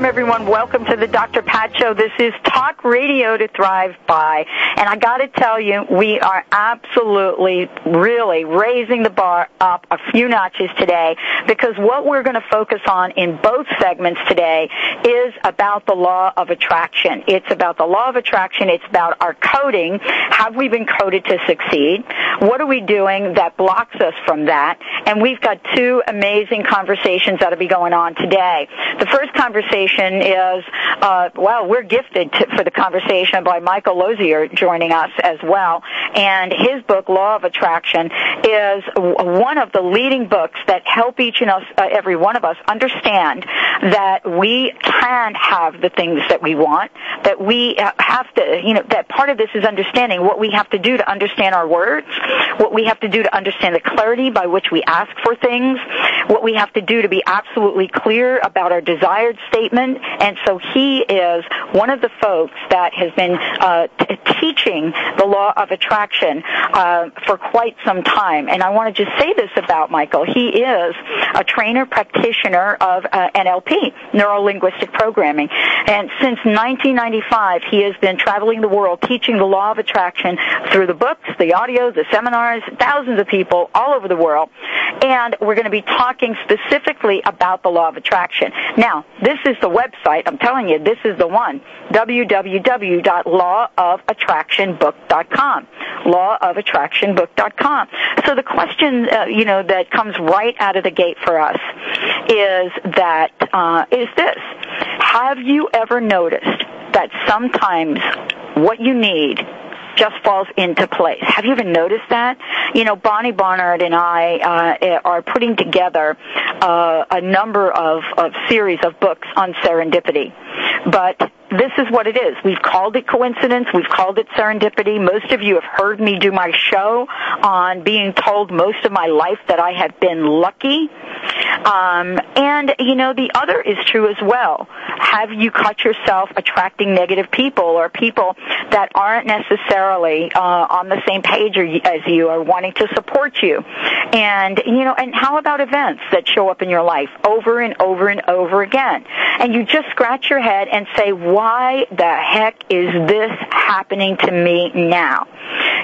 Welcome, everyone. Welcome to the Dr. Pat Show. This is Talk Radio to Thrive By. And I got to tell you, we are absolutely, really raising the bar up a few notches today because what we're going to focus on in both segments today is about the law of attraction. It's about the law of attraction. It's about our coding. Have we been coded to succeed? What are we doing that blocks us from that? And we've got two amazing conversations that'll be going on today. The first conversation is, uh, well, we're gifted to, for the conversation by Michael Losier joining us as well. And his book, Law of Attraction, is one of the leading books that help each and us, uh, every one of us understand that we can have the things that we want, that we have to, you know, that part of this is understanding what we have to do to understand our words, what we have to do to understand the clarity by which we ask for things, what we have to do to be absolutely clear about our desired statement. And so he is one of the folks that has been uh, t- teaching the law of attraction uh, for quite some time. And I want to just say this about Michael. He is a trainer practitioner of uh, NLP, neuro linguistic programming. And since 1995, he has been traveling the world teaching the law of attraction through the books, the audio, the seminars, thousands of people all over the world. And we're going to be talking specifically about the law of attraction. Now, this is the website. I'm telling you, this is the one. www.lawofattractionbook.com. Lawofattractionbook.com. So the question, uh, you know, that comes right out of the gate for us is that uh, is this: Have you ever noticed that sometimes what you need just falls into place. Have you even noticed that? You know, Bonnie Barnard and I uh, are putting together uh, a number of, of series of books on serendipity. But this is what it is. We've called it coincidence. We've called it serendipity. Most of you have heard me do my show on being told most of my life that I have been lucky. Um, and, you know, the other is true as well. Have you caught yourself attracting negative people or people that aren't necessarily uh, on the same page as you or wanting to support you? And, you know, and how about events that show up in your life over and over and over again? And you just scratch your head and say, why the heck is this happening to me now?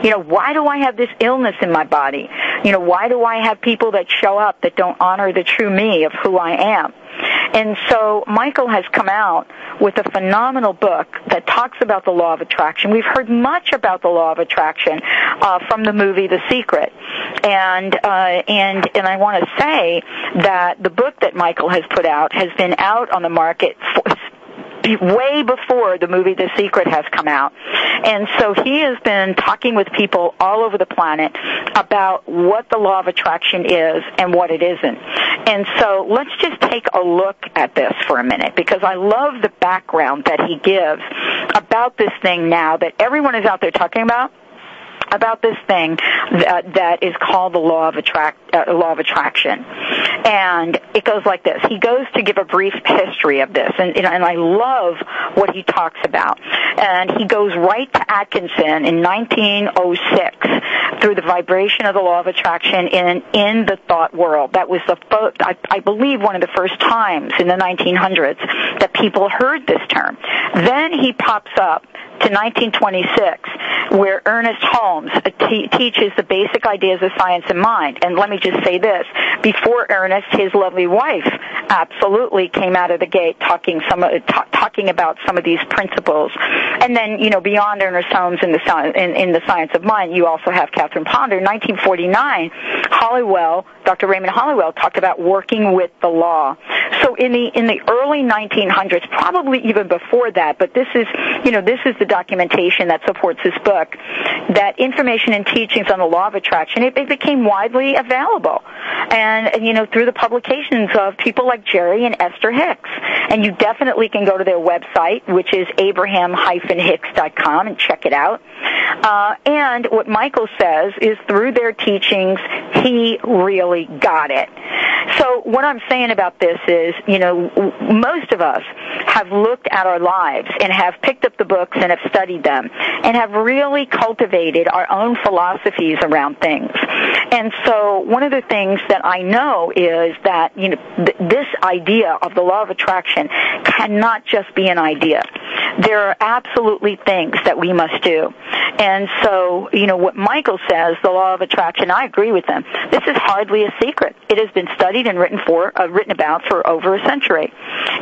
You know, why do I have this illness in my body? You know, why do I have people that show up that don't honor the true me of who I am? And so Michael has come out with a phenomenal book that talks about the law of attraction. We've heard much about the law of attraction uh, from the movie The Secret, and uh, and and I want to say that the book that Michael has put out has been out on the market for, way before the movie The Secret has come out. And so he has been talking with people all over the planet about what the law of attraction is and what it isn't. And so let's just take a look at this for a minute because I love the background that he gives about this thing now that everyone is out there talking about about this thing that, that is called the law of attract uh, law of attraction, and it goes like this. He goes to give a brief history of this, and you know and I love what he talks about. And he goes right to Atkinson in 1906 through the vibration of the law of attraction in in the thought world. That was the I, I believe one of the first times in the 1900s that people heard this term. Then he pops up to 1926, where Ernest Holmes uh, t- teaches the basic ideas of science and mind. And let me just say this: before Ernest, his lovely wife absolutely came out of the gate talking some uh, t- talking about some of these principles. And then, you know, beyond Ernest Holmes in the in, in the science of mind, you also have Catherine Ponder. In 1949, Holliwell, Dr. Raymond Holliwell, talked about working with the law. So in the in the early 1900s, probably even before that, but this is you know this is the documentation that supports this book, that information and teachings on the law of attraction, it, it became widely available. And, and, you know, through the publications of people like Jerry and Esther Hicks. And you definitely can go to their website, which is abraham-hicks.com and check it out. Uh, and what Michael says is through their teachings, he really got it. So what I'm saying about this is, you know, most of us have looked at our lives and have picked up the books and have studied them and have really cultivated our own philosophies around things. And so one of the things that I know is that, you know, th- this idea of the law of attraction cannot just be an idea. There are absolutely things that we must do. And so, you know, what Michael says, the law of attraction, I agree with him. This is hardly a secret. It has been studied and written for, uh, written about for over a century.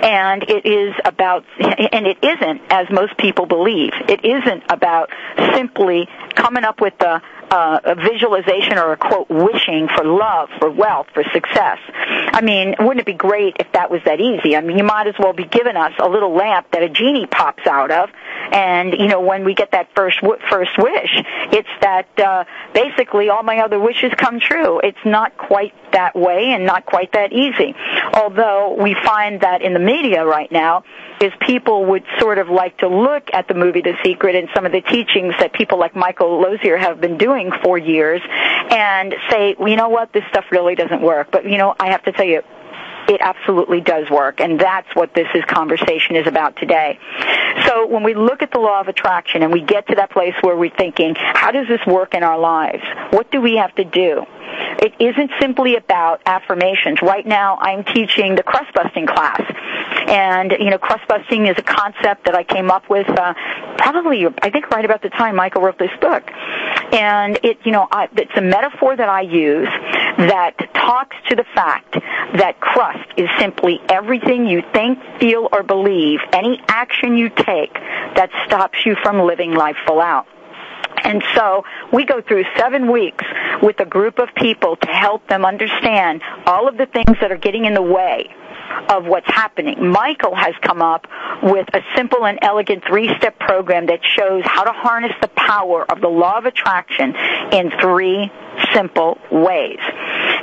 And it is about, and it isn't, as most people believe, it isn't about simply coming up with the uh, a visualization or a quote wishing for love, for wealth, for success. I mean, wouldn't it be great if that was that easy? I mean, you might as well be giving us a little lamp that a genie pops out of, and you know, when we get that first w- first wish, it's that uh, basically all my other wishes come true. It's not quite that way, and not quite that easy. Although we find that in the media right now, is people would sort of like to look at the movie The Secret and some of the teachings that people like Michael Losier have been doing for years and say, well, you know what, this stuff really doesn't work. But, you know, I have to tell you, it absolutely does work, and that's what this is conversation is about today. So when we look at the law of attraction and we get to that place where we're thinking, how does this work in our lives? What do we have to do? It isn't simply about affirmations. Right now, I'm teaching the crust busting class, and you know, crust busting is a concept that I came up with uh, probably, I think, right about the time Michael wrote this book. And it, you know, I, it's a metaphor that I use that talks to the fact that crust is simply everything you think, feel, or believe, any action you take that stops you from living life full out. And so we go through seven weeks with a group of people to help them understand all of the things that are getting in the way of what's happening. Michael has come up with a simple and elegant three-step program that shows how to harness the power of the law of attraction in three simple ways.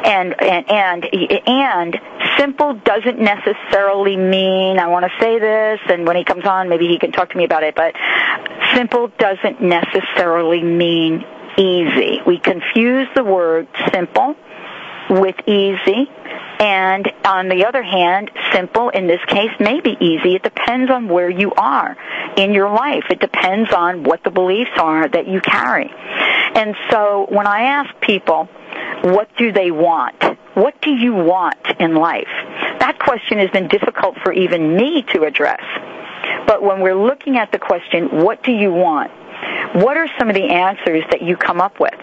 And, and, and, and simple doesn't necessarily mean, I want to say this, and when he comes on, maybe he can talk to me about it, but simple doesn't necessarily mean easy. We confuse the word simple with easy and on the other hand, simple in this case may be easy. It depends on where you are in your life. It depends on what the beliefs are that you carry. And so when I ask people, what do they want? What do you want in life? That question has been difficult for even me to address. But when we're looking at the question, what do you want? What are some of the answers that you come up with?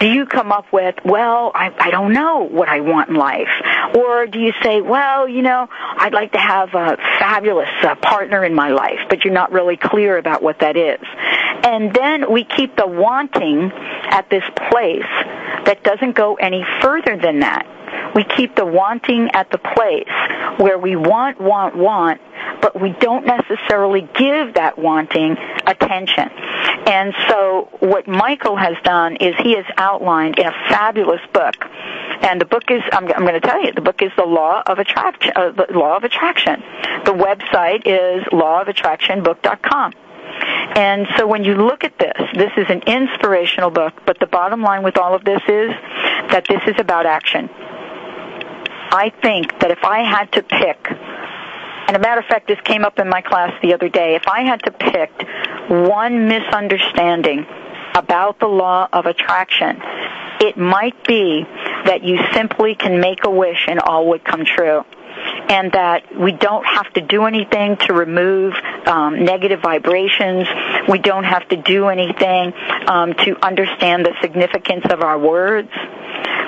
Do you come up with, well, I, I don't know what I want in life? Or do you say, well, you know, I'd like to have a fabulous uh, partner in my life, but you're not really clear about what that is? And then we keep the wanting at this place that doesn't go any further than that. We keep the wanting at the place where we want, want, want, but we don't necessarily give that wanting attention. And so what Michael has done is he has outlined in a fabulous book and the book is I'm, I'm going to tell you the book is the law of attraction uh, the law of attraction. The website is lawofattractionbook.com and so when you look at this this is an inspirational book but the bottom line with all of this is that this is about action I think that if I had to pick and a matter of fact, this came up in my class the other day. If I had to pick one misunderstanding about the law of attraction, it might be that you simply can make a wish and all would come true and that we don't have to do anything to remove um, negative vibrations. We don't have to do anything um, to understand the significance of our words.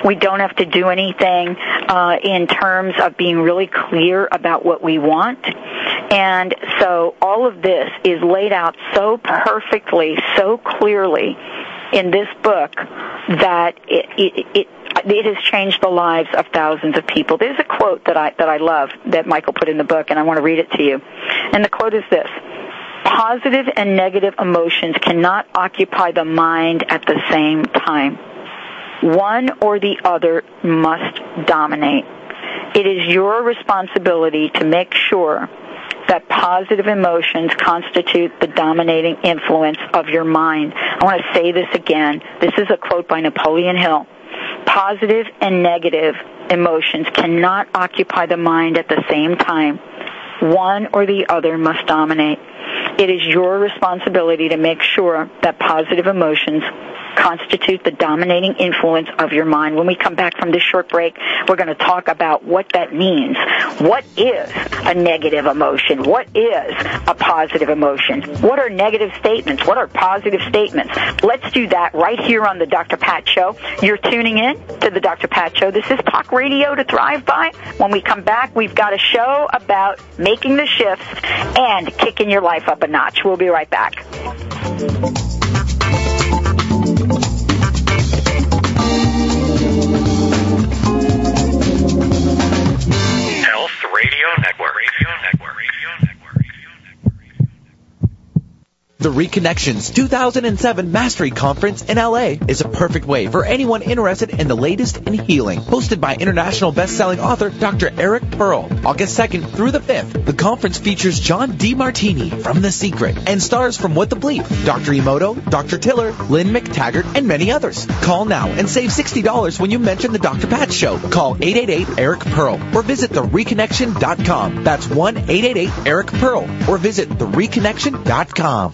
We don't have to do anything uh, in terms of being really clear about what we want. And so all of this is laid out so perfectly, so clearly in this book that it, it, it it has changed the lives of thousands of people. There's a quote that I that I love that Michael put in the book, and I want to read it to you. And the quote is this: and negative emotions cannot occupy the mind at the same time. One or the other must dominate. It is your responsibility to make sure that positive emotions constitute the dominating influence of your mind. I want to say this again. This is a quote by Napoleon Hill. Positive and negative emotions cannot occupy the mind at the same time. One or the other must dominate. It is your responsibility to make sure that positive emotions constitute the dominating influence of your mind. When we come back from this short break, we're going to talk about what that means. What is a negative emotion? What is a positive emotion? What are negative statements? What are positive statements? Let's do that right here on the Dr. Pat Show. You're tuning in to the Dr. Pat Show. This is Talk Radio to Thrive By. When we come back, we've got a show about making the shifts and kicking your life up a notch. We'll be right back. The Reconnections 2007 Mastery Conference in LA is a perfect way for anyone interested in the latest in healing. Hosted by international best-selling author Dr. Eric Pearl, August 2nd through the 5th. The conference features John Demartini from The Secret and stars from What the Bleep, Dr. Emoto, Dr. Tiller, Lynne McTaggart, and many others. Call now and save $60 when you mention the Dr. Pat Show. Call 888-ERIC-PEARL or visit thereconnection.com. That's 1-888-ERIC-PEARL or visit thereconnection.com.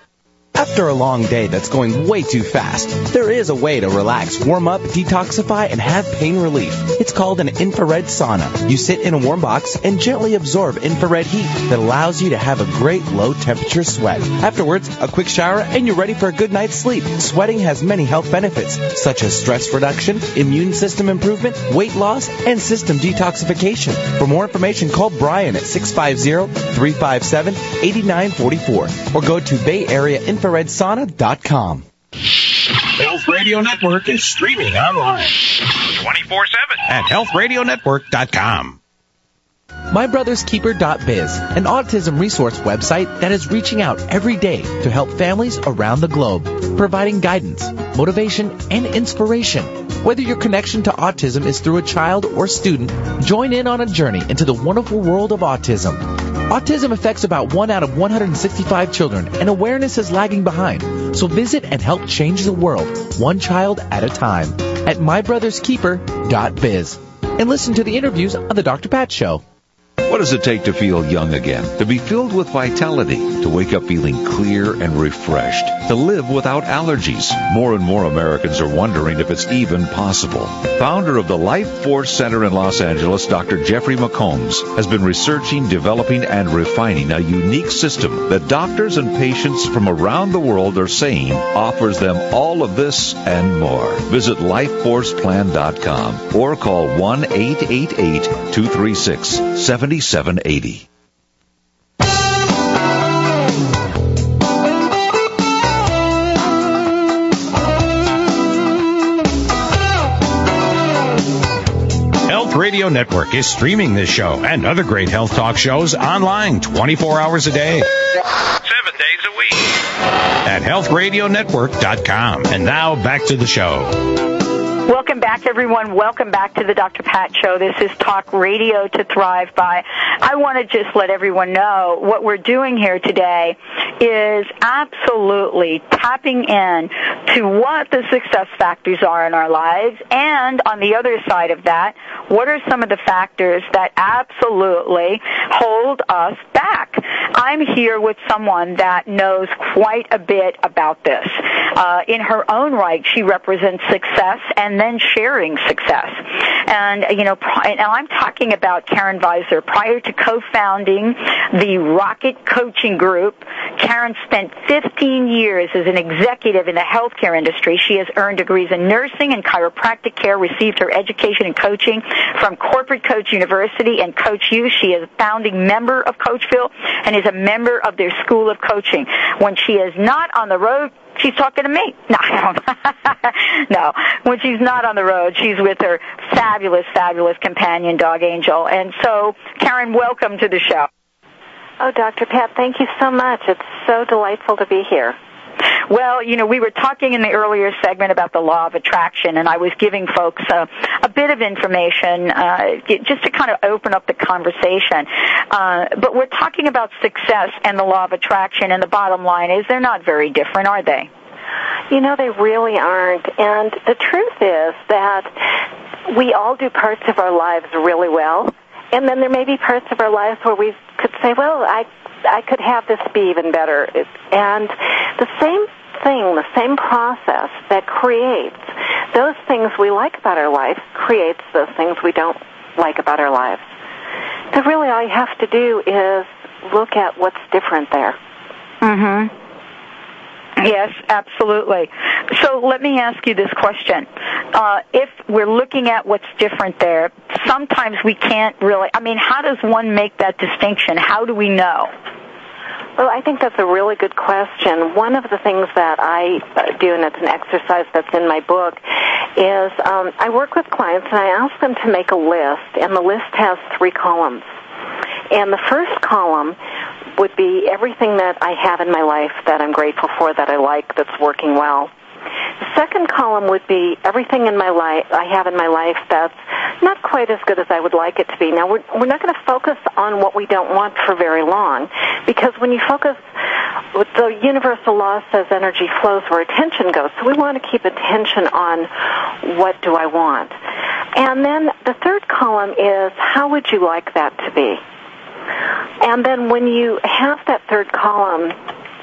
After a long day that's going way too fast, there is a way to relax, warm up, detoxify, and have pain relief. It's called an infrared sauna. You sit in a warm box and gently absorb infrared heat that allows you to have a great low temperature sweat. Afterwards, a quick shower and you're ready for a good night's sleep. Sweating has many health benefits, such as stress reduction, immune system improvement, weight loss, and system detoxification. For more information, call Brian at 650-357-8944 or go to Bay Area Infrared infraredsauna.com. Health Radio Network is streaming online 24 7 at healthradionetwork.com. MyBrothersKeeper.biz, an autism resource website that is reaching out every day to help families around the globe, providing guidance, motivation, and inspiration. Whether your connection to autism is through a child or student, join in on a journey into the wonderful world of autism. Autism affects about 1 out of 165 children, and awareness is lagging behind. So visit and help change the world, one child at a time, at mybrotherskeeper.biz. And listen to the interviews on The Dr. Pat Show. What does it take to feel young again? To be filled with vitality? To wake up feeling clear and refreshed? To live without allergies? More and more Americans are wondering if it's even possible. Founder of the Life Force Center in Los Angeles, Dr. Jeffrey McCombs, has been researching, developing, and refining a unique system that doctors and patients from around the world are saying offers them all of this and more. Visit lifeforceplan.com or call 1-888-236-70 7780. Radio Network is streaming this show and other great health talk shows online 24 hours a day. Seven days a week. At healthradionetwork.com. And now back to the show. Welcome back, everyone. Welcome back to the Dr. Pat Show. This is Talk Radio to Thrive By. I want to just let everyone know what we're doing here today is absolutely tapping in to what the success factors are in our lives, and on the other side of that, what are some of the factors that absolutely hold us back? I'm here with someone that knows quite a bit about this. Uh, in her own right, she represents success and then sharing success. And, you know, now I'm talking about Karen Weiser. Prior to co-founding the Rocket Coaching Group, Karen spent 15 years as an executive in the healthcare industry. She has earned degrees in nursing and chiropractic care, received her education in coaching from Corporate Coach University and Coach U. She is a founding member of Coachville and is a member of their School of Coaching. When she is not on the road, she's talking to me. No, no. When she's not on the road, she's with her fabulous, fabulous companion dog Angel. And so, Karen, welcome to the show. Oh, Dr. Pat, thank you so much. It's so delightful to be here. Well, you know, we were talking in the earlier segment about the law of attraction, and I was giving folks a, a bit of information uh, just to kind of open up the conversation. Uh, but we're talking about success and the law of attraction, and the bottom line is they're not very different, are they? You know, they really aren't. And the truth is that we all do parts of our lives really well. And then there may be parts of our lives where we could say, well, I I could have this be even better. And the same thing, the same process that creates those things we like about our life creates those things we don't like about our lives. So really all you have to do is look at what's different there. Mhm. Yes, absolutely. So let me ask you this question. Uh, if we're looking at what's different there, sometimes we can't really, I mean, how does one make that distinction? How do we know? Well, I think that's a really good question. One of the things that I uh, do, and it's an exercise that's in my book, is um, I work with clients and I ask them to make a list, and the list has three columns. And the first column would be everything that I have in my life that I'm grateful for, that I like, that's working well. The second column would be everything in my life I have in my life that's not quite as good as I would like it to be. Now we're we're not going to focus on what we don't want for very long because when you focus the universal law says energy flows where attention goes. So we want to keep attention on what do I want. And then the third column is how would you like that to be? And then when you have that third column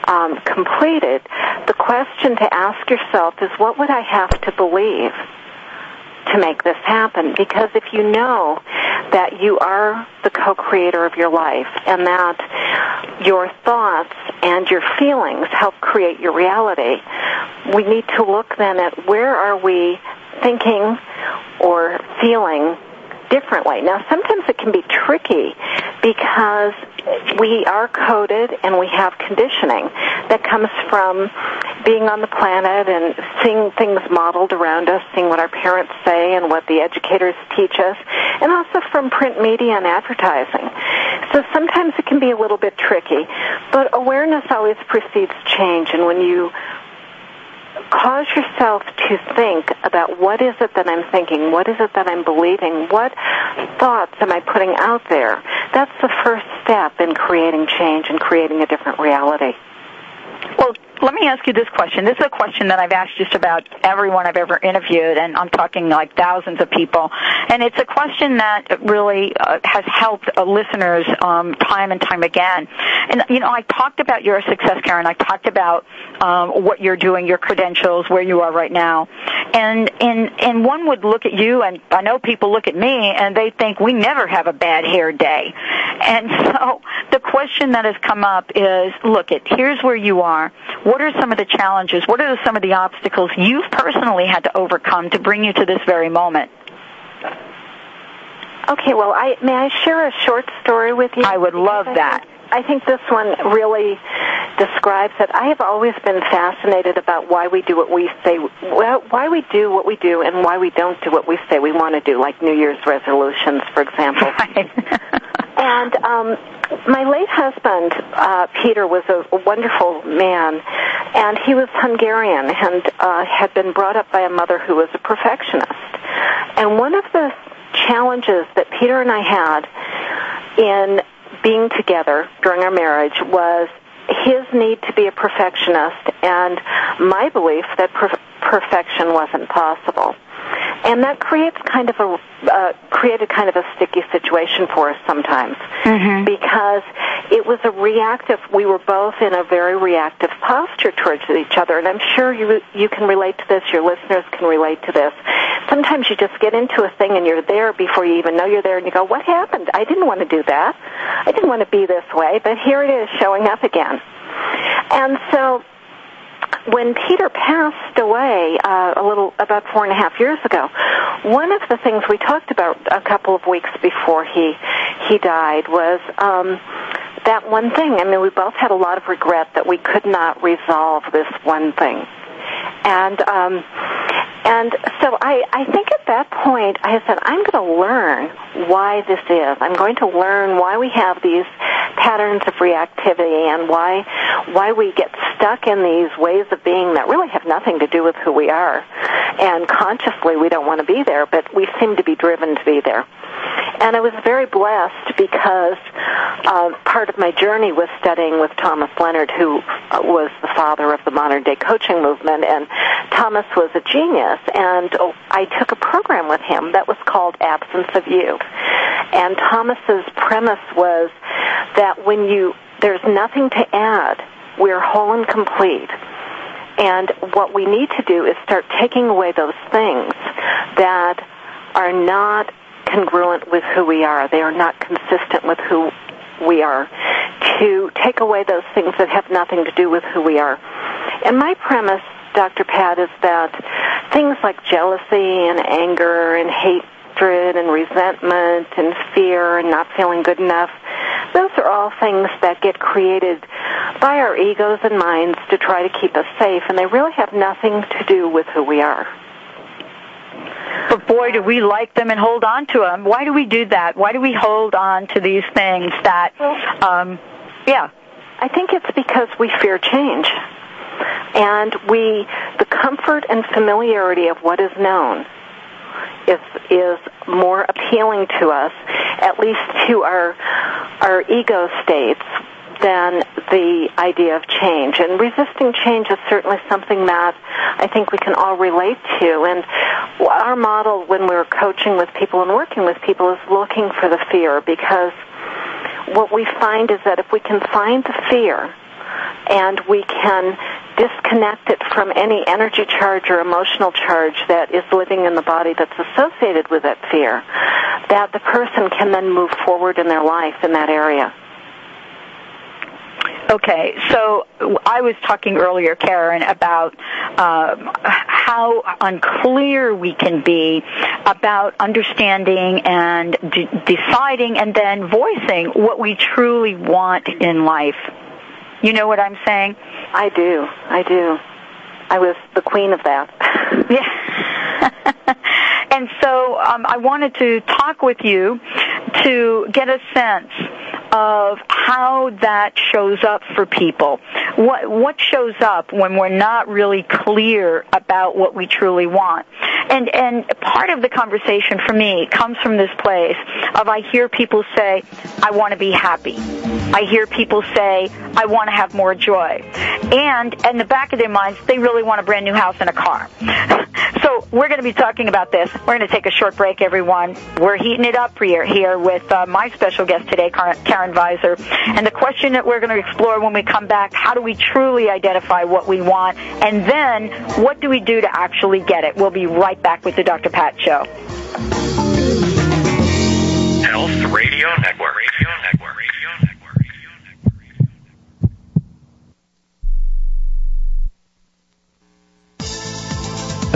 um, completed, the question to ask yourself is what would I have to believe to make this happen? Because if you know that you are the co-creator of your life and that your thoughts and your feelings help create your reality, we need to look then at where are we thinking or feeling differently. Now, sometimes it can be tricky because we are coded and we have conditioning that comes from being on the planet and seeing things modeled around us, seeing what our parents say and what the educators teach us, and also from print media and advertising. So sometimes it can be a little bit tricky, but awareness always precedes change, and when you cause yourself to think about what is it that I'm thinking, what is it that I'm believing, what thoughts am I putting out there. That's the first step in creating change and creating a different reality. Let me ask you this question. This is a question that I've asked just about everyone I've ever interviewed, and I'm talking like thousands of people. And it's a question that really uh, has helped uh, listeners um, time and time again. And you know, I talked about your success, Karen. I talked about um, what you're doing, your credentials, where you are right now. And and and one would look at you, and I know people look at me, and they think we never have a bad hair day. And so the question that has come up is, look, it here's where you are what are some of the challenges? What are some of the obstacles you've personally had to overcome to bring you to this very moment? Okay, well, I may I share a short story with you? I would love that. I think this one really describes it. I have always been fascinated about why we do what we say, why we do what we do, and why we don't do what we say we want to do, like New Year's resolutions, for example. Right. and um, my late husband, uh, Peter, was a, wonderful man, and he was Hungarian and uh, had been brought up by a mother who was a perfectionist. And one of the challenges that Peter and I had in being together during our marriage was his need to be a perfectionist and my belief that per- perfection wasn't possible. And that creates kind of a uh, created kind of a sticky situation for us sometimes Mm-hmm. because it was a reactive. We were both in a very reactive posture towards each other, and I'm sure you you can relate to this. Your listeners can relate to this. Sometimes you just get into a thing and you're there before you even know you're there, and you go, "What happened? I didn't want to do that. I didn't want to be this way, but here it is showing up again." And so when Peter passed away uh, a little about four and a half years ago, one of the things we talked about a couple of weeks before he he died was um, that one thing. I mean, we both had a lot of regret that we could not resolve this one thing, and um, and so I I think at that point I said I'm going to learn why this is. I'm going to learn why we have these patterns of reactivity and why why we get stuck in these ways of being that really have nothing to do with who we are. And consciously we don't want to be there, but we seem to be driven to be there. And I was very blessed because uh, part of my journey was studying with Thomas Leonard, who uh, was the father of the modern day coaching movement. And Thomas was a genius, and oh, I took a program with him that was called Absence of You. And Thomas's premise was that when you there's nothing to add, we're whole and complete. And what we need to do is start taking away those things that are not congruent with who we are. They are not consistent with who we are. To take away those things that have nothing to do with who we are. And my premise, Dr. Pat, is that things like jealousy and anger and hatred and resentment and fear and not feeling good enough, those are all things that get created by our egos and minds to try to keep us safe, and they really have nothing to do with who we are. But boy, do we like them and hold on to them. Why do we do that? Why do we hold on to these things that, um, yeah. I think it's because we fear change. And we, the comfort and familiarity of what is known is, is more appealing to us, at least to our, our ego states, than the idea of change. And resisting change is certainly something that I think we can all relate to. And our model when we're coaching with people and working with people is looking for the fear because what we find is that if we can find the fear and we can disconnect it from any energy charge or emotional charge that is living in the body that's associated with that fear, that the person can then move forward in their life in that area. Okay, so I was talking earlier, Karen, about um, how unclear we can be about understanding and d- deciding and then voicing what we truly want in life. You know what I'm saying? I do. I do. I was the queen of that. yeah. and so um, I wanted to talk with you to get a sense of how that shows up for people. What what shows up when we're not really clear about what we truly want. And and part of the conversation for me comes from this place of I hear people say I want to be happy. I hear people say I want to have more joy. And in the back of their minds they really want a brand new house and a car. so we're going to be talking about this. We're going to take a short break everyone. We're heating it up here here with uh, my special guest today Karen Weiser. And the question that we're going to explore when we come back, how do we truly identify what we want? And then what do we do to actually get it? We'll be right back with the Dr. Pat Show. Health Radio Network. Radio Network.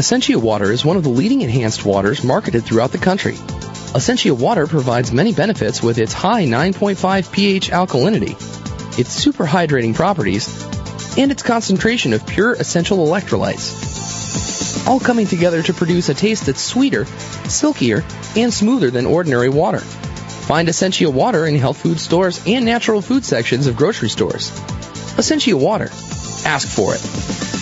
Essentia Water is one of the leading enhanced waters marketed throughout the country. Essentia Water provides many benefits with its high 9.5 pH alkalinity, its super hydrating properties, and its concentration of pure essential electrolytes. All coming together to produce a taste that's sweeter, silkier, and smoother than ordinary water. Find Essentia Water in health food stores and natural food sections of grocery stores. Essentia Water. Ask for it.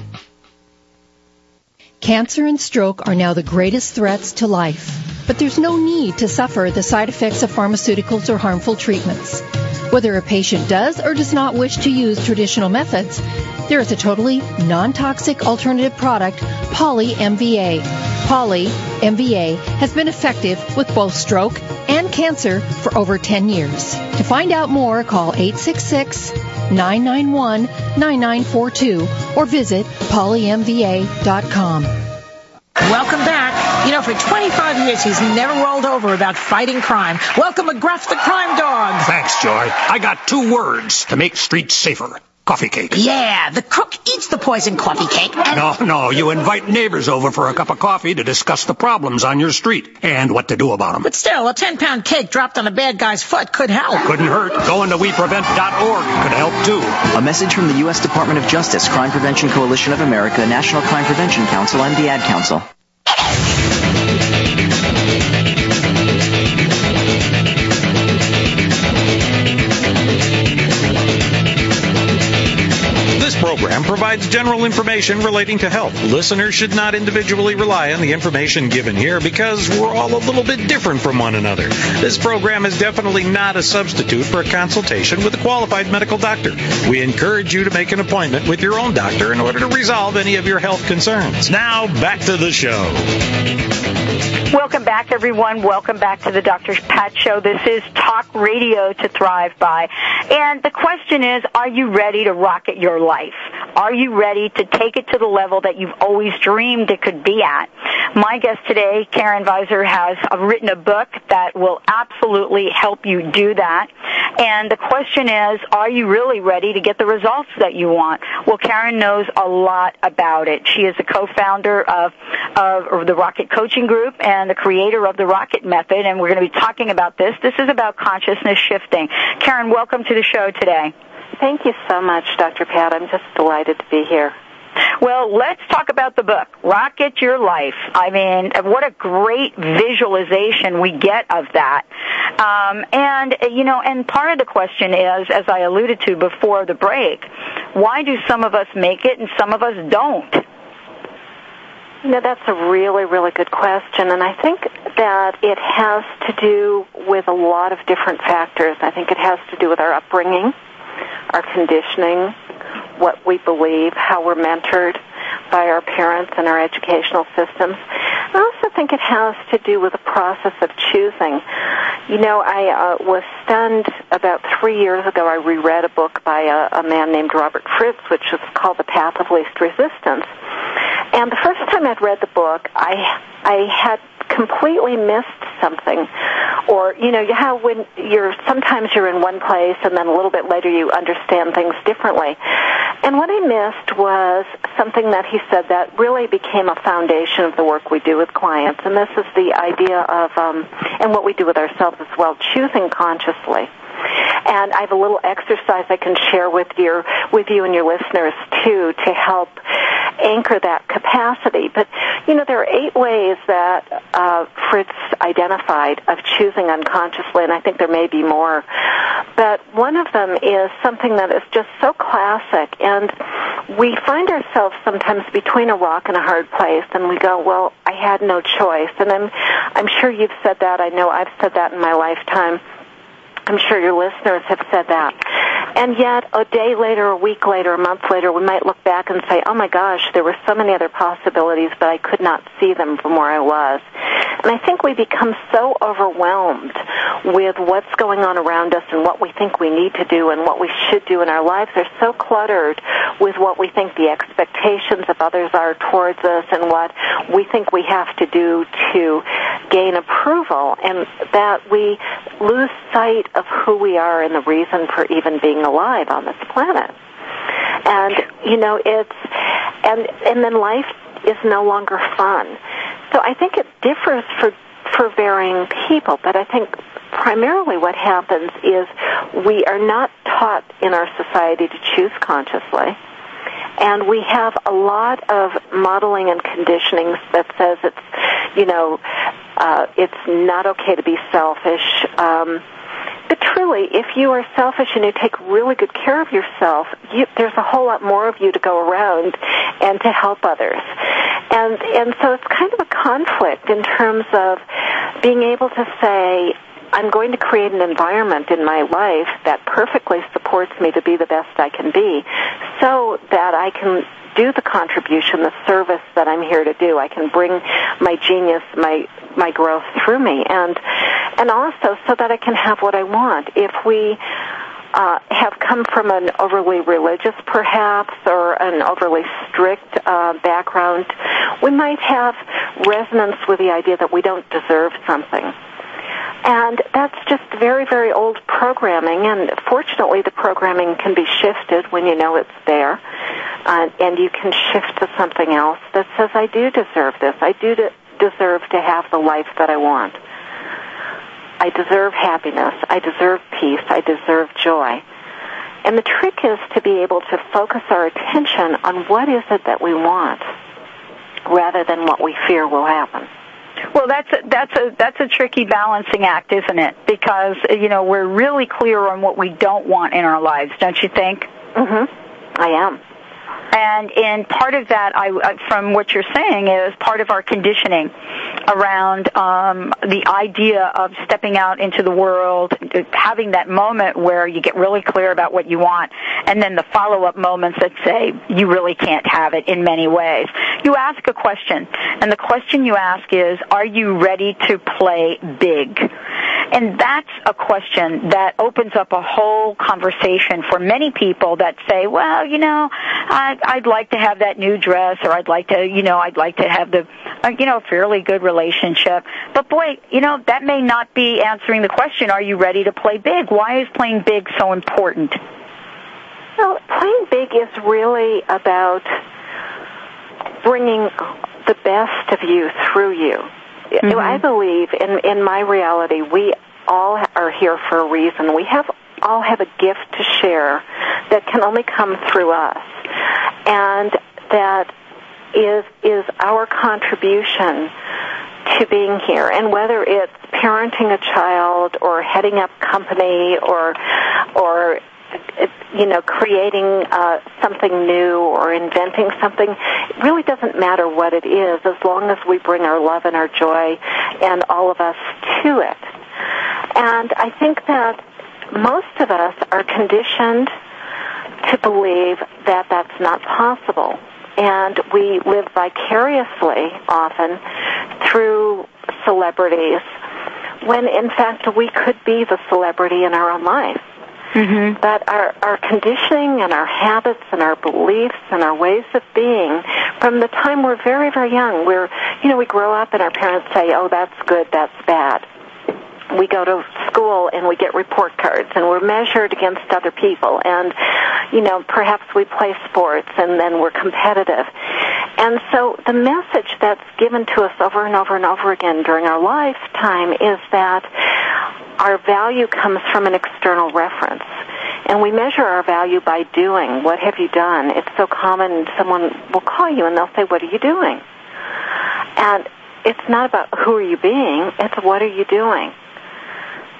Cancer and stroke are now the greatest threats to life. But there's no need to suffer the side effects of pharmaceuticals or harmful treatments. Whether a patient does or does not wish to use traditional methods, there is a totally non-toxic alternative product, Poly MVA. Poly MVA has been effective with both stroke and cancer for over 10 years. To find out more, call 866 991 9942 or visit polymva.com. Welcome back. You know, for 25 years, he's never rolled over about fighting crime. Welcome, McGruff the crime dog. Thanks, Joy. I got two words to make streets safer. Coffee cake. Yeah, the crook eats the poison coffee cake. And- no, no, you invite neighbors over for a cup of coffee to discuss the problems on your street and what to do about them. But still, a 10 pound cake dropped on a bad guy's foot could help. Couldn't hurt. Going to weprevent.org could help too. A message from the U.S. Department of Justice, Crime Prevention Coalition of America, National Crime Prevention Council, and the Ad Council. Program provides general information relating to health. Listeners should not individually rely on the information given here because we're all a little bit different from one another. This program is definitely not a substitute for a consultation with a qualified medical doctor. We encourage you to make an appointment with your own doctor in order to resolve any of your health concerns. Now, back to the show. Welcome back, everyone. Welcome back to the Dr. Pat Show. This is Talk Radio to Thrive By. And the question is, are you ready to rocket your life? Are you ready to take it to the level that you've always dreamed it could be at? My guest today, Karen Weiser, has written a book that will absolutely help you do that. And the question is, are you really ready to get the results that you want? Well, Karen knows a lot about it. She is the co-founder of, of the Rocket Coaching Group and the creator of the Rocket Method, and we're going to be talking about this. This is about consciousness shifting. Karen, welcome to the show today. Thank you so much, Dr. Pat. I'm just delighted to be here. Well, let's talk about the book, Rocket Your Life. I mean, what a great visualization we get of that. Um, and, you know, and part of the question is, as I alluded to before the break, why do some of us make it and some of us don't? You know, that's a really, really good question, and I think that it has to do with a lot of different factors. I think it has to do with our upbringing, our conditioning, what we believe, how we're mentored by our parents and our educational systems. I also think it has to do with the process of choosing. You know, I uh, was stunned about three years ago. I reread a book by a, a man named Robert Fritz, which was called The Path of Least Resistance. And the first time I'd read the book, I I had completely missed something. Or you know you how when you're sometimes you're in one place and then a little bit later you understand things differently. And what i missed was something that he said that really became a foundation of the work we do with clients. And this is the idea of um and what we do with ourselves as well choosing consciously And I have a little exercise I can share with your with you and your listeners too to help anchor that capacity. But you know, there are eight ways that uh, Fritz identified of choosing unconsciously, and I think there may be more. But one of them is something that is just so classic, and we find ourselves sometimes between a rock and a hard place, and we go, "Well, I had no choice." And I'm, I'm sure you've said that. I know I've said that in my lifetime. I'm sure your listeners have said that. And yet, a day later, a week later, a month later, we might look back and say, oh my gosh, there were so many other possibilities, but I could not see them from where I was. And I think we become so overwhelmed with what's going on around us and what we think we need to do and what we should do in our lives. They're so cluttered with what we think the expectations of others are towards us and what we think we have to do to gain approval and that we lose sight of who we are and the reason for even being alive on this planet. And you know, it's and and then life is no longer fun. So I think it differs for for varying people, but I think primarily what happens is we are not taught in our society to choose consciously. And we have a lot of modeling and conditioning that says it's, you know, uh, it's not okay to be selfish. Um, but truly, if you are selfish and you take really good care of yourself, you, there's a whole lot more of you to go around and to help others. And and so it's kind of a conflict in terms of being able to say, I'm going to create an environment in my life that perfectly supports me to be the best I can be so that I can do the contribution, the service that I'm here to do. I can bring my genius, my my growth through me, and and also so that I can have what I want. If we uh, have come from an overly religious, perhaps, or an overly strict uh, background, we might have resonance with the idea that we don't deserve something. And that's just very, very old programming, and fortunately the programming can be shifted when you know it's there, uh, and you can shift to something else that says, I do deserve this. I do de- deserve to have the life that I want. I deserve happiness. I deserve peace. I deserve joy. And the trick is to be able to focus our attention on what is it that we want rather than what we fear will happen. Well, that's a, that's a that's a tricky balancing act, isn't it? Because you know we're really clear on what we don't want in our lives, don't you think? Mhm. I am. And in part of that, I, from what you're saying, is part of our conditioning around um, the idea of stepping out into the world, having that moment where you get really clear about what you want, and then the follow-up moments that say you really can't have it in many ways. You ask a question, and the question you ask is, are you ready to play big? And that's a question that opens up a whole conversation for many people that say, well, you know, I, I'd like to have that new dress or I'd like to, you know, I'd like to have the, uh, you know, fairly good relationship. But boy, you know, that may not be answering the question, are you ready to play big? Why is playing big so important? Well, playing big is really about bringing the best of you through you. Mm-hmm. I believe in in my reality, we all are here for a reason. We have all have a gift to share that can only come through us, and that is is our contribution to being here. And whether it's parenting a child or heading up company or or you know, creating uh, something new or inventing something, it really doesn't matter what it is as long as we bring our love and our joy and all of us to it. And I think that most of us are conditioned to believe that that's not possible. And we live vicariously often through celebrities when in fact we could be the celebrity in our own life. Mm-hmm. But our, our conditioning and our habits and our beliefs and our ways of being from the time we're very, very young, we're, you know, we grow up and our parents say, oh, that's good, that's bad we go to school and we get report cards and we're measured against other people and you know perhaps we play sports and then we're competitive and so the message that's given to us over and over and over again during our lifetime is that our value comes from an external reference. And we measure our value by doing. What have you done? It's so common someone will call you and they'll say, What are you doing? And it's not about who are you being, it's what are you doing.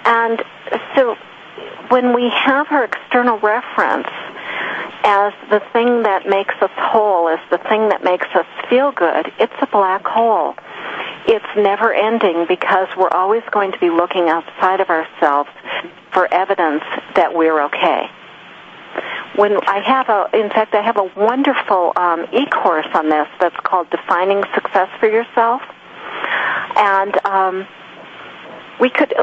And so when we have our external reference as the thing that makes us whole, as the thing that makes us feel good, it's a black hole. It's never ending because we're always going to be looking outside of ourselves for evidence that we're okay. When I have a, in fact, I have a wonderful um, e-course on this that's called Defining Success for Yourself, and um, we could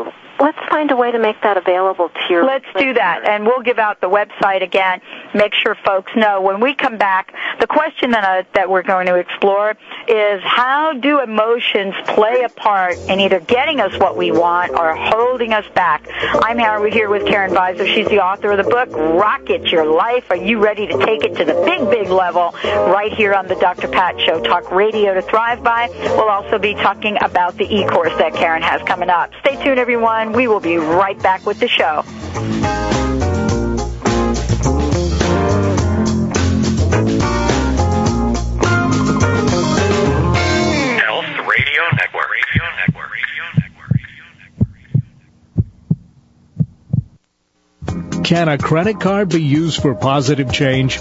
let's find a way to make that available to your. Let's listeners. do that, and we'll give out the website again. Make sure folks know when we come back. The question that uh, that we're going to explore is how do emotions play a part in either getting us what we want or holding us back. I'm here with Karen Weiser. She's the author of the book Rockit Your Life. Are you ready to take it to the big, big level? Right here on the Dr. Pat Show, talk radio to thrive by. We'll also be talking about the e-course that Karen has coming up. Stay tuned, everyone and we will be right back with the show. Health Radio Network. Radio Network. Can a credit card be used for positive change?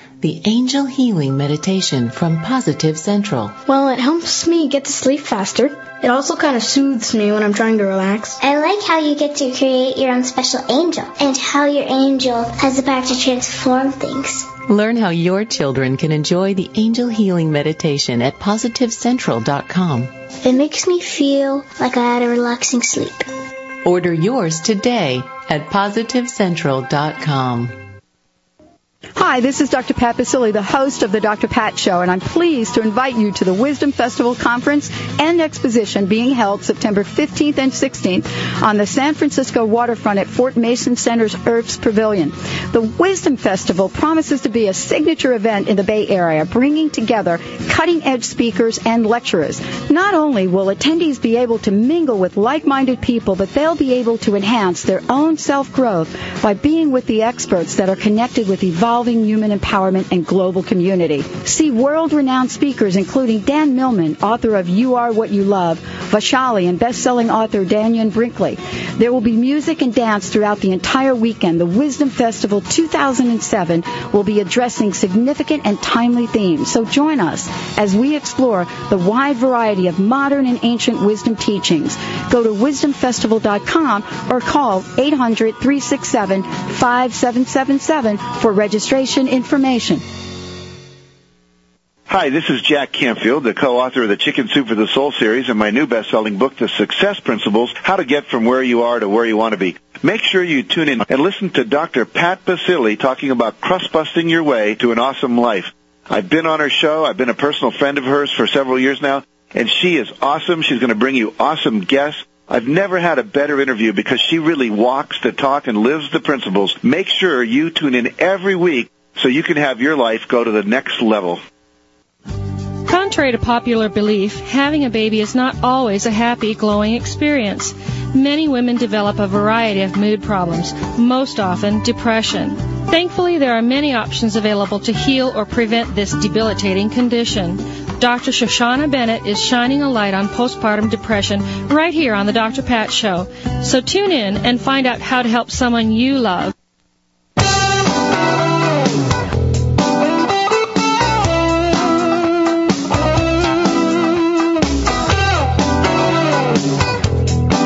the Angel Healing Meditation from Positive Central. Well, it helps me get to sleep faster. It also kind of soothes me when I'm trying to relax. I like how you get to create your own special angel and how your angel has the power to transform things. Learn how your children can enjoy the Angel Healing Meditation at PositiveCentral.com. It makes me feel like I had a relaxing sleep. Order yours today at PositiveCentral.com. Hi, this is Dr. Pat Baccili, the host of the Dr. Pat Show, and I'm pleased to invite you to the Wisdom Festival Conference and Exposition being held September 15th and 16th on the San Francisco waterfront at Fort Mason Center's Herbst Pavilion. The Wisdom Festival promises to be a signature event in the Bay Area, bringing together cutting-edge speakers and lecturers. Not only will attendees be able to mingle with like-minded people, but they'll be able to enhance their own self-growth by being with the experts that are connected with evolving evolving human empowerment and global community. See world-renowned speakers including Dan Millman, author of You Are What You Love, Vaishali, and best-selling author Dannion Brinkley. There will be music and dance throughout the entire weekend. The Wisdom Festival 2007 will be addressing significant and timely themes. So join us as we explore the wide variety of modern and ancient wisdom teachings. Go to wisdomfestival.com or call 800-367-5777 for registration registration information. Hi, this is Jack Canfield, the co-author of the Chicken Soup for the Soul series and my new best-selling book, The Success Principles, How to Get From Where You Are to Where You Want to Be. Make sure you tune in and listen to Dr. Pat Baccili talking about crust-busting your way to an awesome life. I've been on her show. I've been a personal friend of hers for several years now, and she is awesome. She's going to bring you awesome guests. I've never had a better interview because she really walks the talk and lives the principles. Make sure you tune in every week so you can have your life go to the next level. Contrary to popular belief, having a baby is not always a happy, glowing experience. Many women develop a variety of mood problems, most often depression. Thankfully, there are many options available to heal or prevent this debilitating condition. Dr. Shoshana Bennett is shining a light on postpartum depression right here on the Dr. Pat Show. So tune in and find out how to help someone you love.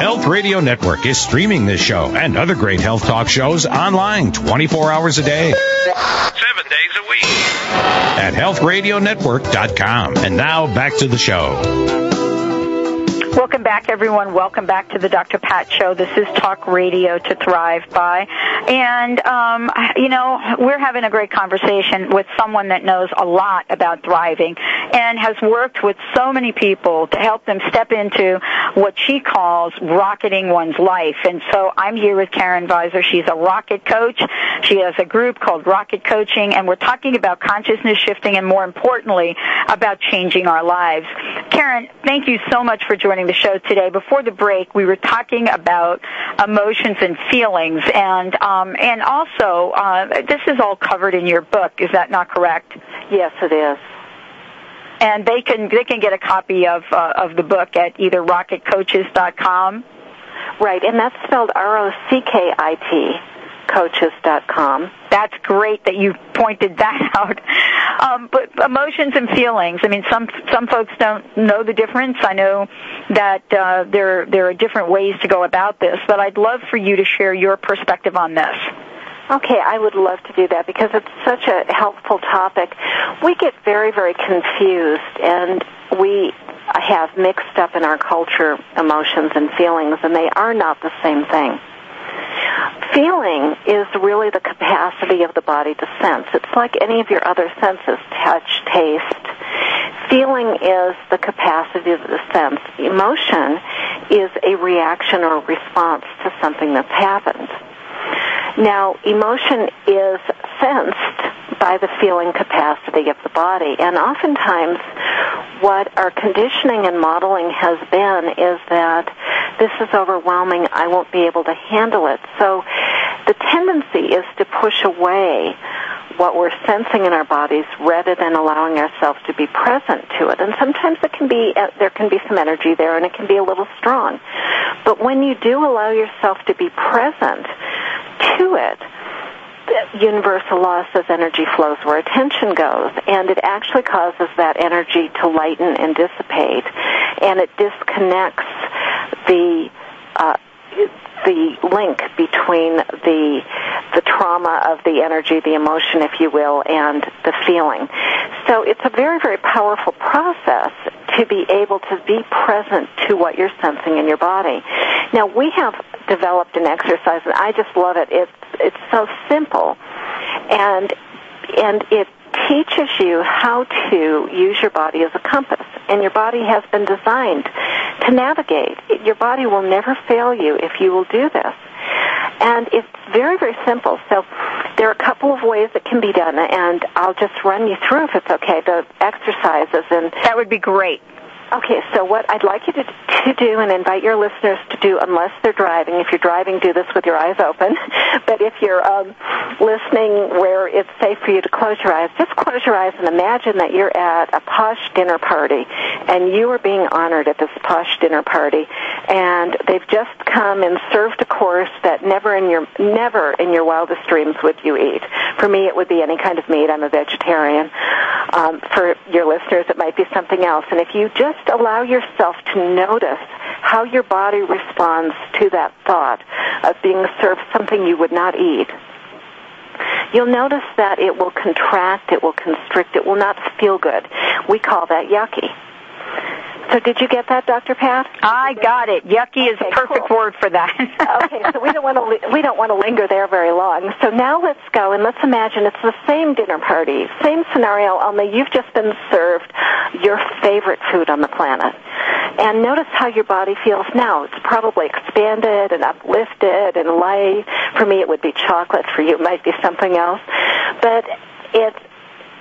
Health Radio Network is streaming this show and other great health talk shows online 24 hours a day, seven days a week at healthradionetwork.com. And now back to the show. Welcome back, everyone. Welcome back to the Dr. Pat Show. This is Talk Radio to Thrive By. And, um, you know, we're having a great conversation with someone that knows a lot about thriving and has worked with so many people to help them step into what she calls rocketing one's life. And so I'm here with Karen Weiser. She's a rocket coach. She has a group called Rocket Coaching, and we're talking about consciousness shifting and, more importantly, about changing our lives. Karen, thank you so much for joining the show today. Before the break, we were talking about emotions and feelings, and um, and also uh, this is all covered in your book. Is that not correct? Yes, it is. And they can they can get a copy of uh, of the book at either rockitcoaches.com. Right, and that's spelled R O C K I T coaches.com. That's great that you pointed that out. Um, but emotions and feelings. I mean, some some folks don't know the difference. I know that uh, there there are different ways to go about this, but I'd love for you to share your perspective on this. Okay, I would love to do that because it's such a helpful topic. We get very, very confused and we have mixed up in our culture emotions and feelings, and they are not the same thing. Feeling is really the capacity of the body to sense. It's like any of your other senses, touch, taste. Feeling is the capacity of the sense. Emotion is a reaction or response to something that's happened. Now, emotion is sensed by the feeling capacity of the body, and oftentimes what our conditioning and modeling has been is that this is overwhelming, I won't be able to handle it. So the tendency is push away what we're sensing in our bodies rather than allowing ourselves to be present to it. And sometimes it can be, uh, there can be some energy there and it can be a little strong. But when you do allow yourself to be present to it, universal law says energy flows where attention goes, and it actually causes that energy to lighten and dissipate, and it disconnects the uh, the link between the the trauma of the energy, the emotion, if you will, and the feeling. So it's a very, very powerful process to be able to be present to what you're sensing in your body. Now we have developed an exercise, and I just love it. It's it's so simple, and and it teaches you how to use your body as a compass. And your body has been designed to navigate. Your body will never fail you if you will do this. And it's very, very simple. So there are a couple of ways it can be done, and I'll just run you through if it's okay, the exercises. And That would be great. Okay, so what I'd like you to, to do and invite your listeners to do, unless they're driving, if you're driving, do this with your eyes open. But if you're um, listening where it's safe for you to close your eyes, just close your eyes and imagine that you're at a posh dinner party and you are being honored at this posh dinner party and they've just come and served a course that never in your never in your wildest dreams would you eat. For me, it would be any kind of meat. I'm a vegetarian. Um, for your listeners, it might be something else. And if you just allow yourself to notice how your body responds to that thought of being served something you would not eat, you'll notice that it will contract, it will constrict, it will not feel good. We call that yucky. So did you get that, Dr. Pat? I got it. Yucky is a perfect cool. word for that. okay, so we don't want to li- we don't want to linger there very long. So now let's go and let's imagine it's the same dinner party, same scenario, only you've just been served your favorite food on the planet. And notice how your body feels now. It's probably expanded and uplifted and light. For me, it would be chocolate. For you, it might be something else. But it's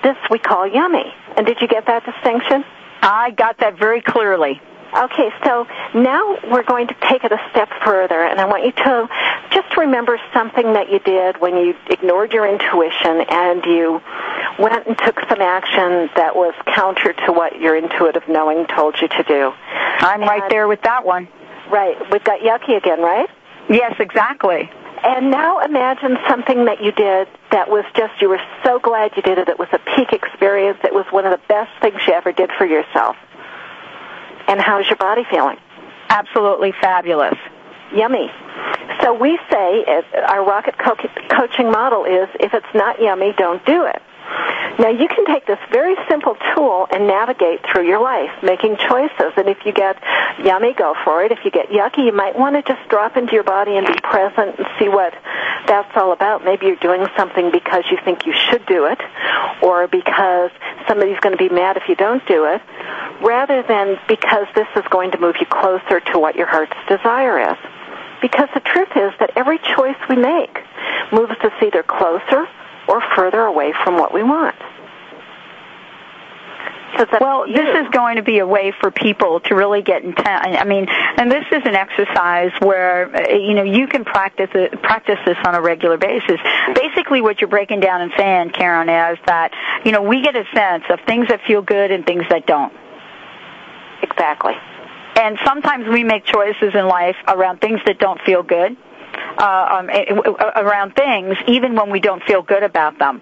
this we call yummy. And did you get that distinction? I got that very clearly. Okay, so now we're going to take it a step further, and I want you to just remember something that you did when you ignored your intuition and you went and took some action that was counter to what your intuitive knowing told you to do. I'm and, right there with that one. Right, we've got yucky again, right? Yes, exactly. And now imagine something that you did that was just, you were so glad you did it. It was a peak experience. It was one of the best things you ever did for yourself. And how's your body feeling? Absolutely fabulous. Yummy. So we say, our rocket co- coaching model is, if it's not yummy, don't do it. Now you can take this very simple tool and navigate through your life, making choices. And if you get yummy, go for it. If you get yucky, you might want to just drop into your body and be present and see what that's all about. Maybe you're doing something because you think you should do it, or because somebody's going to be mad if you don't do it, rather than because this is going to move you closer to what your heart's desire is. Because the truth is that every choice we make moves us either closer or further away from what we want. well, this is going to be a way for people to really get intent. I mean, and this is an exercise where uh, you know you can practice it, practice this on a regular basis. Basically, what you're breaking down and saying, Karen, is that you know we get a sense of things that feel good and things that don't. Exactly. And sometimes we make choices in life around things that don't feel good, around things even when we don't feel good about them.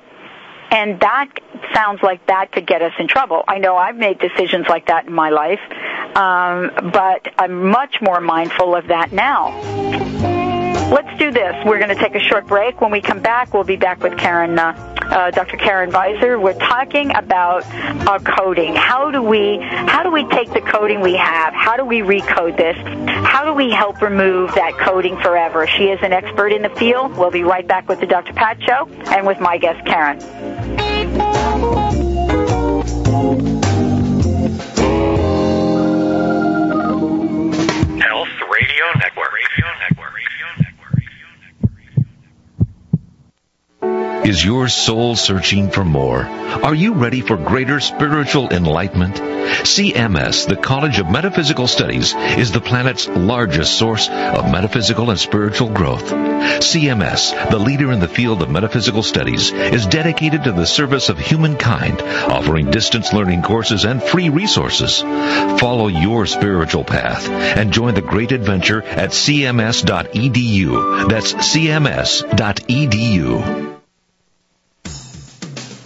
And that sounds like that could get us in trouble. I know I've made decisions like that in my life, um, but I'm much more mindful of that now. Let's do this. We're going to take a short break. When we come back, we'll be back with Karen, uh, uh, Dr. Karen Weiser. We're talking about our coding. How do we how do we take the coding we have? How do we recode this? How do we help remove that coding forever? She is an expert in the field. We'll be right back with the Dr. Pat Show and with my guest Karen. Health Radio Network. Radio Network. Is your soul searching for more? Are you ready for greater spiritual enlightenment? CMS, the College of Metaphysical Studies, is the planet's largest source of metaphysical and spiritual growth. CMS, the leader in the field of metaphysical studies, is dedicated to the service of humankind, offering distance learning courses and free resources. Follow your spiritual path and join the great adventure at cms.edu. That's cms.edu.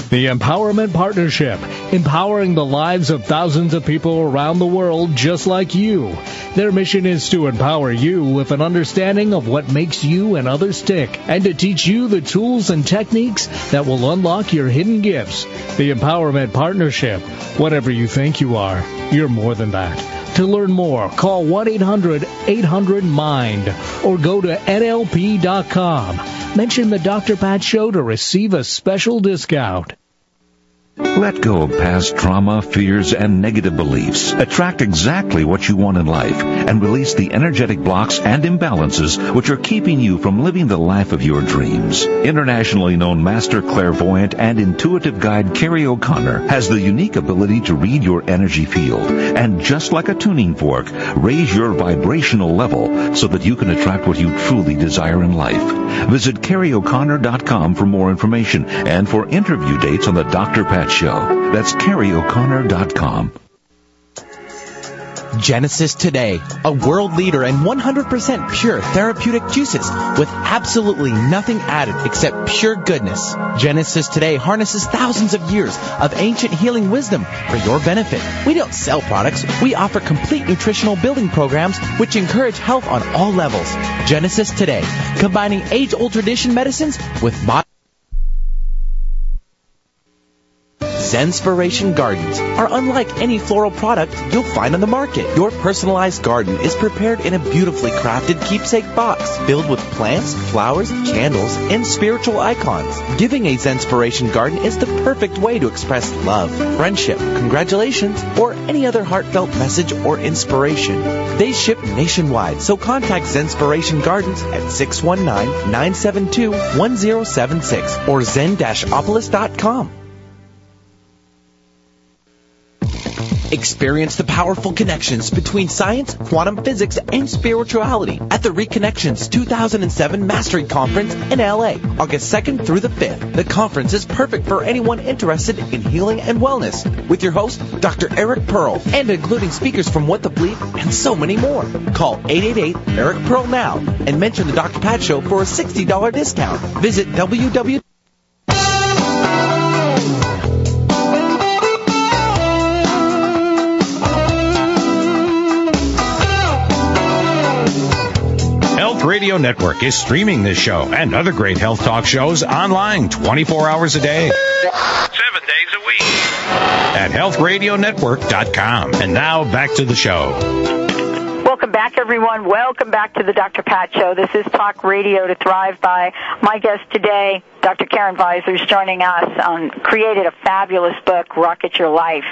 The Empowerment Partnership, empowering the lives of thousands of people around the world just like you. Their mission is to empower you with an understanding of what makes you and others tick, and to teach you the tools and techniques that will unlock your hidden gifts. The Empowerment Partnership, whatever you think you are, you're more than that. To learn more, call 1-800-800-MIND or go to NLP.com. Mention the Dr. Pat Show to receive a special discount. Let go of past trauma, fears, and negative beliefs. Attract exactly what you want in life and release the energetic blocks and imbalances which are keeping you from living the life of your dreams. Internationally known master clairvoyant and intuitive guide Carrie O'Connor has the unique ability to read your energy field and just like a tuning fork, raise your vibrational level so that you can attract what you truly desire in life. Visit CarrieO'Connor.com for more information and for interview dates on the Dr. Pat Show. That's CarrieO'Connor.com. Genesis Today, a world leader in 100% pure therapeutic juices with absolutely nothing added except pure goodness. Genesis Today harnesses thousands of years of ancient healing wisdom for your benefit. We don't sell products. We offer complete nutritional building programs which encourage health on all levels. Genesis Today, combining age-old tradition medicines with modern Zenspiration Gardens are unlike any floral product you'll find on the market. Your personalized garden is prepared in a beautifully crafted keepsake box filled with plants, flowers, candles, and spiritual icons. Giving a Zenspiration garden is the perfect way to express love, friendship, congratulations, or any other heartfelt message or inspiration. They ship nationwide, so contact Zenspiration Gardens at 619-972-1076 or zen-opolis.com. Experience the powerful connections between science, quantum physics, and spirituality at the Reconnections 2007 Mastery Conference in LA, August 2nd through the 5th. The conference is perfect for anyone interested in healing and wellness with your host, Dr. Eric Pearl, and including speakers from What the Bleep and so many more. Call 888-ERIC-PEARL now and mention the Dr. Pat Show for a $60 discount. Visit www. Radio Network is streaming this show and other great health talk shows online 24 hours a day. Seven days a week at healthradionetwork.com. And now back to the show. Back, everyone. Welcome back to the Dr. Pat Show. This is Talk Radio to Thrive by. My guest today, Dr. Karen Weiser, is joining us. Um, created a fabulous book, Rockit Your Life.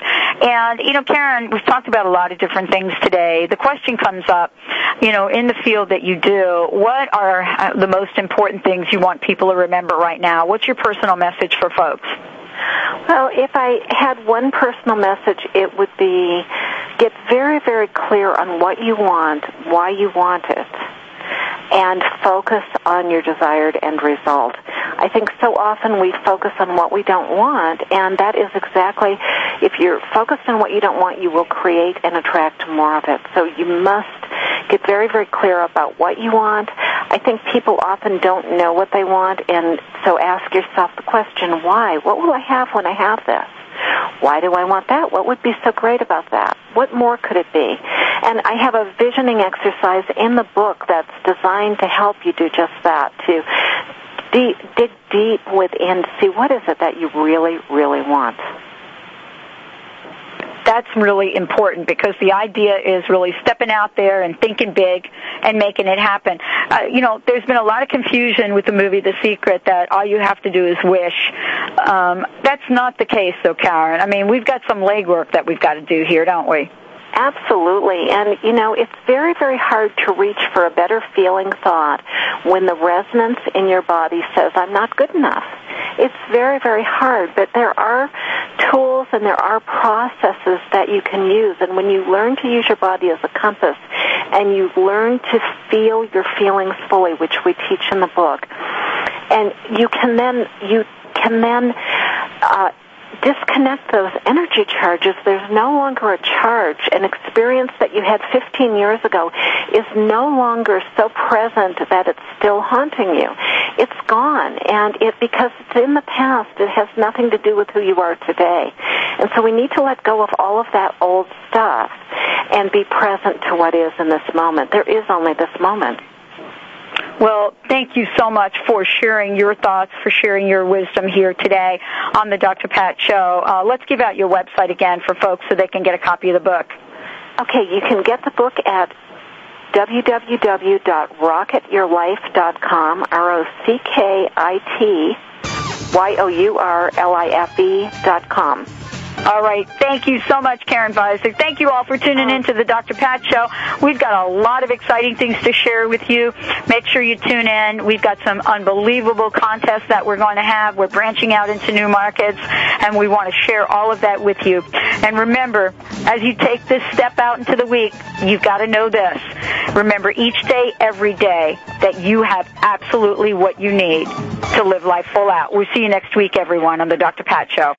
And, you know, Karen, we've talked about a lot of different things today. The question comes up, you know, in the field that you do, what are uh, the most important things you want people to remember right now? What's your personal message for folks? Well, if I had one personal message, it would be get very, very clear on what you want, why you want it, and focus on your desired end result. I think so often we focus on what we don't want, and that is exactly, if you're focused on what you don't want, you will create and attract more of it. So you must get very, very clear about what you want. I think people often don't know what they want, and so ask yourself the question, why? What will I have when I have this? Why do I want that? What would be so great about that? What more could it be? And I have a visioning exercise in the book that's designed to help you do just that, to deep, dig deep within see what is it that you really, really want that's really important because the idea is really stepping out there and thinking big and making it happen. Uh, you know, there's been a lot of confusion with the movie The Secret that all you have to do is wish. Um, that's not the case, though, Karen. I mean, we've got some legwork that we've got to do here, don't we? Absolutely. And, you know, it's very, very hard to reach for a better feeling thought when the resonance in your body says, I'm not good enough. It's very, very hard, but there are tools and there are processes that you can use. And when you learn to use your body as a compass and you learn to feel your feelings fully, which we teach in the book, and you can then, you can then, uh, disconnect those energy charges, there's no longer a charge. An experience that you had 15 years ago is no longer so present that it's still haunting you. It's gone, and it because it's in the past, it has nothing to do with who you are today. And so we need to let go of all of that old stuff and be present to what is in this moment. There is only this moment. Well, thank you so much for sharing your thoughts, for sharing your wisdom here today on the Dr. Pat Show. Uh, let's give out your website again for folks so they can get a copy of the book. Okay, you can get the book at www.rockityourlife.com, R-O-C-K-I-T Y-O-U-R-L-I-F-E dot com. All right. Thank you so much, Karen Weiser. Thank you all for tuning in to the Dr. Pat Show. We've got a lot of exciting things to share with you. Make sure you tune in. We've got some unbelievable contests that we're going to have. We're branching out into new markets, and we want to share all of that with you. And remember, as you take this step out into the week, you've got to know this. Remember each day, every day, that you have absolutely what you need to live life full out. We'll see you next week, everyone, on the Dr. Pat Show.